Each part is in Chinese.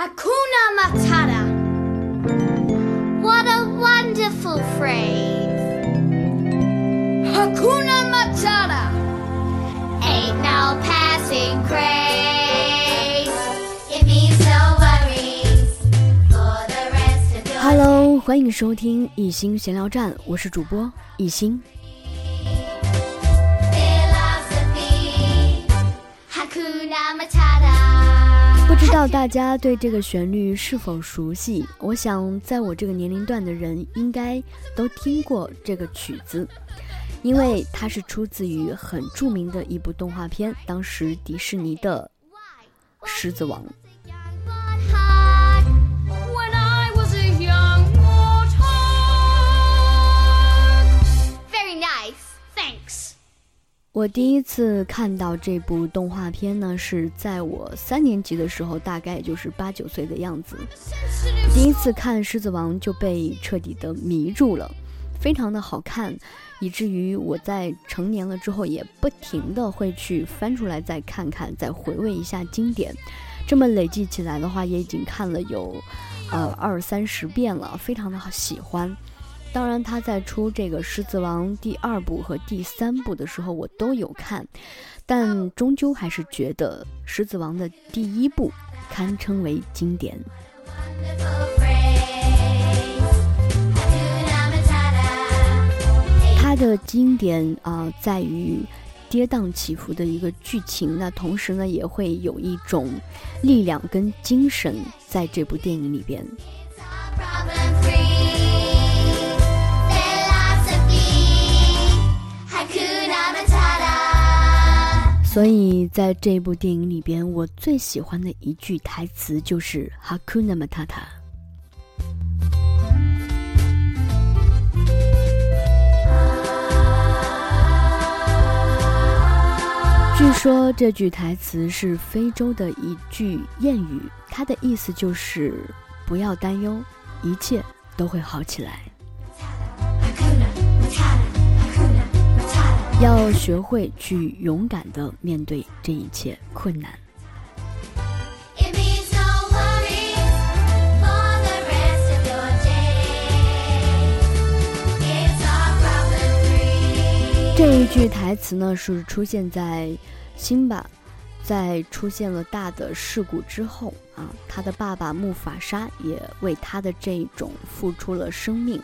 Hakuna Matata. What a wonderful phrase. Hakuna Matata. Ain't no passing craze. It means no worries for the rest of your Hello，欢迎收听一心闲聊站，我是主播一心。 philosophy. Hakuna Matata. 不知道大家对这个旋律是否熟悉？我想，在我这个年龄段的人应该都听过这个曲子，因为它是出自于很著名的一部动画片，当时迪士尼的《狮子王》。我第一次看到这部动画片呢，是在我三年级的时候，大概就是八九岁的样子。第一次看《狮子王》就被彻底的迷住了，非常的好看，以至于我在成年了之后也不停的会去翻出来再看看，再回味一下经典。这么累计起来的话，也已经看了有呃二三十遍了，非常的喜欢。当然，他在出这个《狮子王》第二部和第三部的时候，我都有看，但终究还是觉得《狮子王》的第一部堪称为经典。它的经典啊、在于跌宕起伏的一个剧情，那同时呢，也会有一种力量跟精神在这部电影里边。所以在这部电影里边，我最喜欢的一句台词就是 “Hakuna Matata”。据说这句台词是非洲的一句谚语，它的意思就是不要担忧，一切都会好起来。要学会去勇敢的面对这一切困难。这一句台词呢，是出现在辛巴在出现了大的事故之后啊，他的爸爸木法沙也为他的这种付出了生命。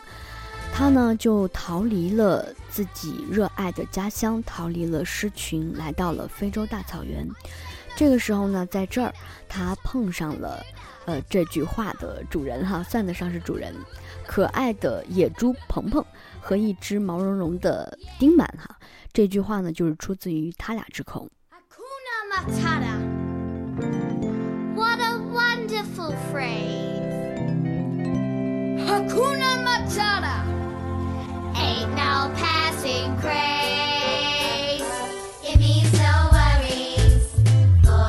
他呢就逃离了自己热爱的家乡，逃离了狮群，来到了非洲大草原。这个时候呢，在这儿他碰上了，呃，这句话的主人哈，算得上是主人，可爱的野猪鹏鹏和一只毛茸茸的丁满哈。这句话呢，就是出自于他俩之口。What a wonderful phrase. Hakuna Matata.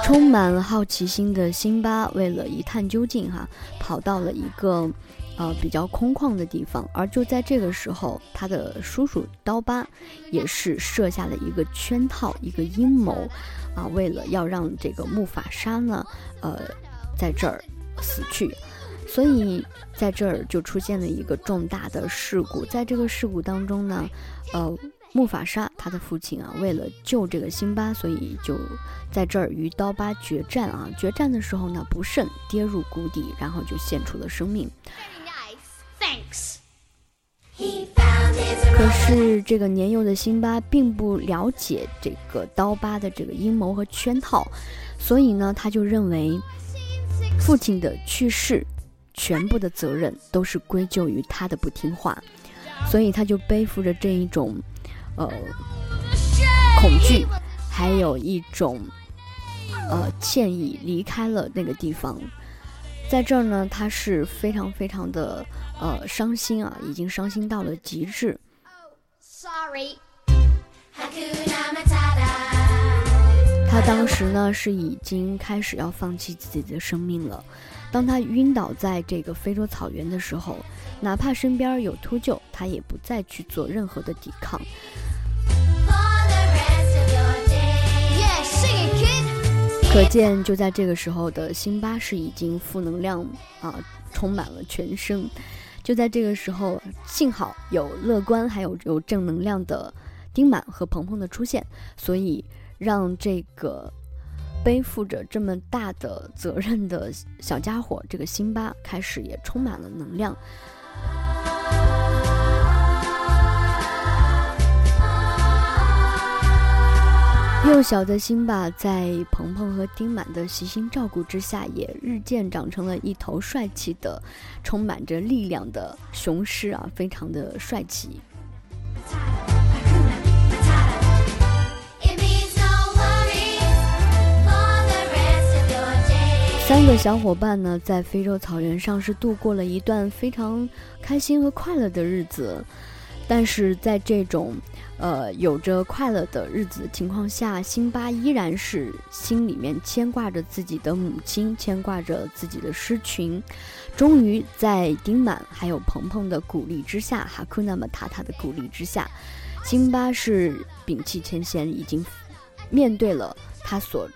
充满好奇心的辛巴为了一探究竟哈，跑到了一个呃比较空旷的地方，而就在这个时候，他的叔叔刀疤也是设下了一个圈套，一个阴谋啊，为了要让这个木法沙呢，呃，在这儿死去。所以在这儿就出现了一个重大的事故，在这个事故当中呢，呃，木法沙他的父亲啊，为了救这个辛巴，所以就在这儿与刀疤决战啊。决战的时候呢，不慎跌入谷底，然后就献出了生命。可是这个年幼的辛巴并不了解这个刀疤的这个阴谋和圈套，所以呢，他就认为父亲的去世，全部的责任都是归咎于他的不听话，所以他就背负着这一种，呃，恐惧，还有一种，呃，歉意，离开了那个地方。在这儿呢，他是非常非常的呃伤心啊，已经伤心到了极致。他当时呢是已经开始要放弃自己的生命了。当他晕倒在这个非洲草原的时候，哪怕身边有秃鹫，他也不再去做任何的抵抗。可见，就在这个时候的辛巴是已经负能量啊，充满了全身。就在这个时候，幸好有乐观还有有正能量的丁满和鹏鹏的出现，所以让这个背负着这么大的责任的小家伙，这个辛巴开始也充满了能量。幼小的辛巴在鹏鹏和丁满的悉心照顾之下，也日渐长成了一头帅气的、充满着力量的雄狮啊，非常的帅气。三个小伙伴呢，在非洲草原上是度过了一段非常开心和快乐的日子。但是在这种，呃，有着快乐的日子的情况下，辛巴依然是心里面牵挂着自己的母亲，牵挂着自己的狮群。终于在丁满还有鹏鹏的鼓励之下，哈库纳玛塔塔的鼓励之下，辛巴是摒弃前嫌，已经面对了他所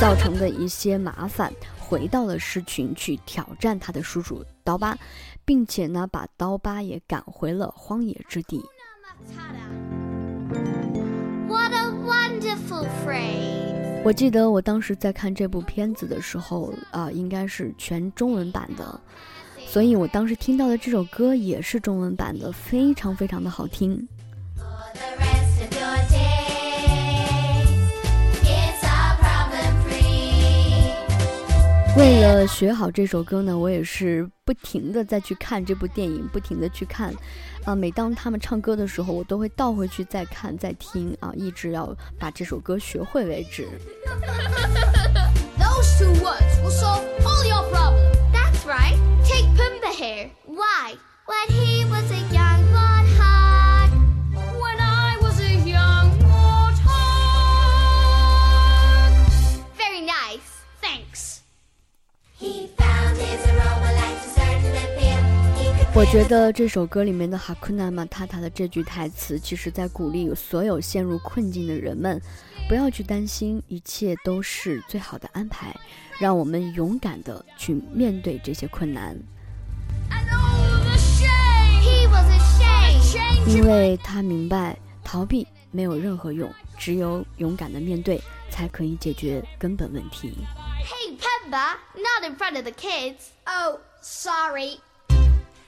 造成的一些麻烦，回到了狮群去挑战他的叔叔刀疤。并且呢，把刀疤也赶回了荒野之地。我记得我当时在看这部片子的时候，啊，应该是全中文版的，所以我当时听到的这首歌也是中文版的，非常非常的好听。为了学好这首歌呢，我也是不停的再去看这部电影，不停的去看，啊，每当他们唱歌的时候，我都会倒回去再看再听啊，一直要把这首歌学会为止。我觉得这首歌里面的哈库纳马塔塔的这句台词，其实在鼓励所有陷入困境的人们，不要去担心，一切都是最好的安排，让我们勇敢的去面对这些困难。因为他明白，逃避没有任何用，只有勇敢的面对，才可以解决根本问题。Hey Peppa, not in front of the kids. Oh, sorry.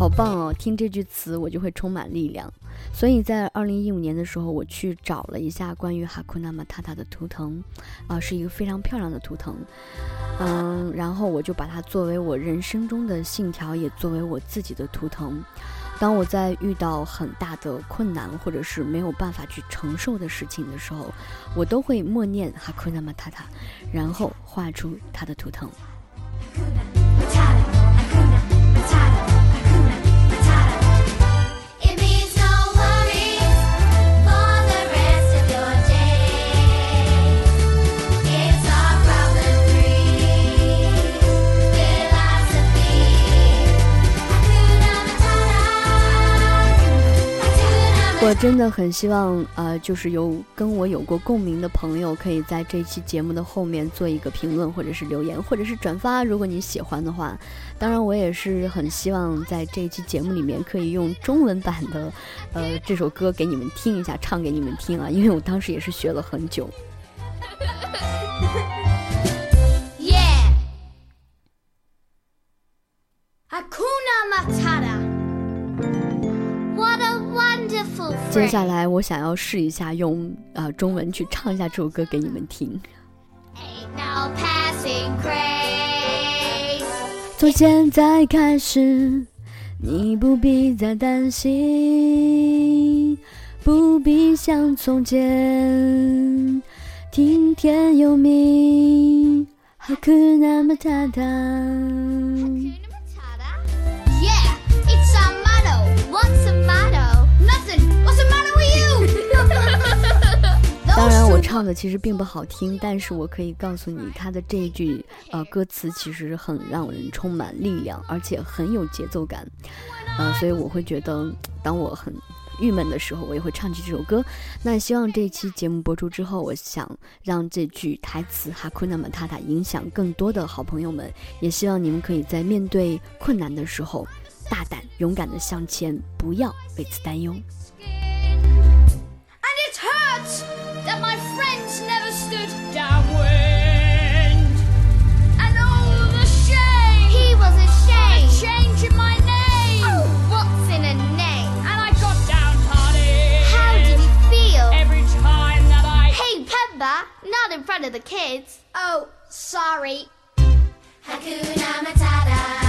好棒哦！听这句词，我就会充满力量。所以在二零一五年的时候，我去找了一下关于哈库纳马塔塔的图腾，啊，是一个非常漂亮的图腾。嗯，然后我就把它作为我人生中的信条，也作为我自己的图腾。当我在遇到很大的困难，或者是没有办法去承受的事情的时候，我都会默念哈库纳马塔塔，然后画出它的图腾。我真的很希望，呃，就是有跟我有过共鸣的朋友，可以在这期节目的后面做一个评论，或者是留言，或者是转发。如果你喜欢的话，当然我也是很希望在这期节目里面可以用中文版的，呃，这首歌给你们听一下，唱给你们听啊，因为我当时也是学了很久。接下来，我想要试一下用呃中文去唱一下这首歌给你们听。从现在开始，你不必再担心，不必像从前听天由命，哈库那么塔塔。唱的其实并不好听，但是我可以告诉你，他的这一句呃歌词其实很让人充满力量，而且很有节奏感，呃，所以我会觉得，当我很郁闷的时候，我也会唱起这首歌。那希望这期节目播出之后，我想让这句台词“哈库纳马塔塔”影响更多的好朋友们，也希望你们可以在面对困难的时候，大胆勇敢的向前，不要为此担忧。the kids. Oh, sorry. Hakuna Matata.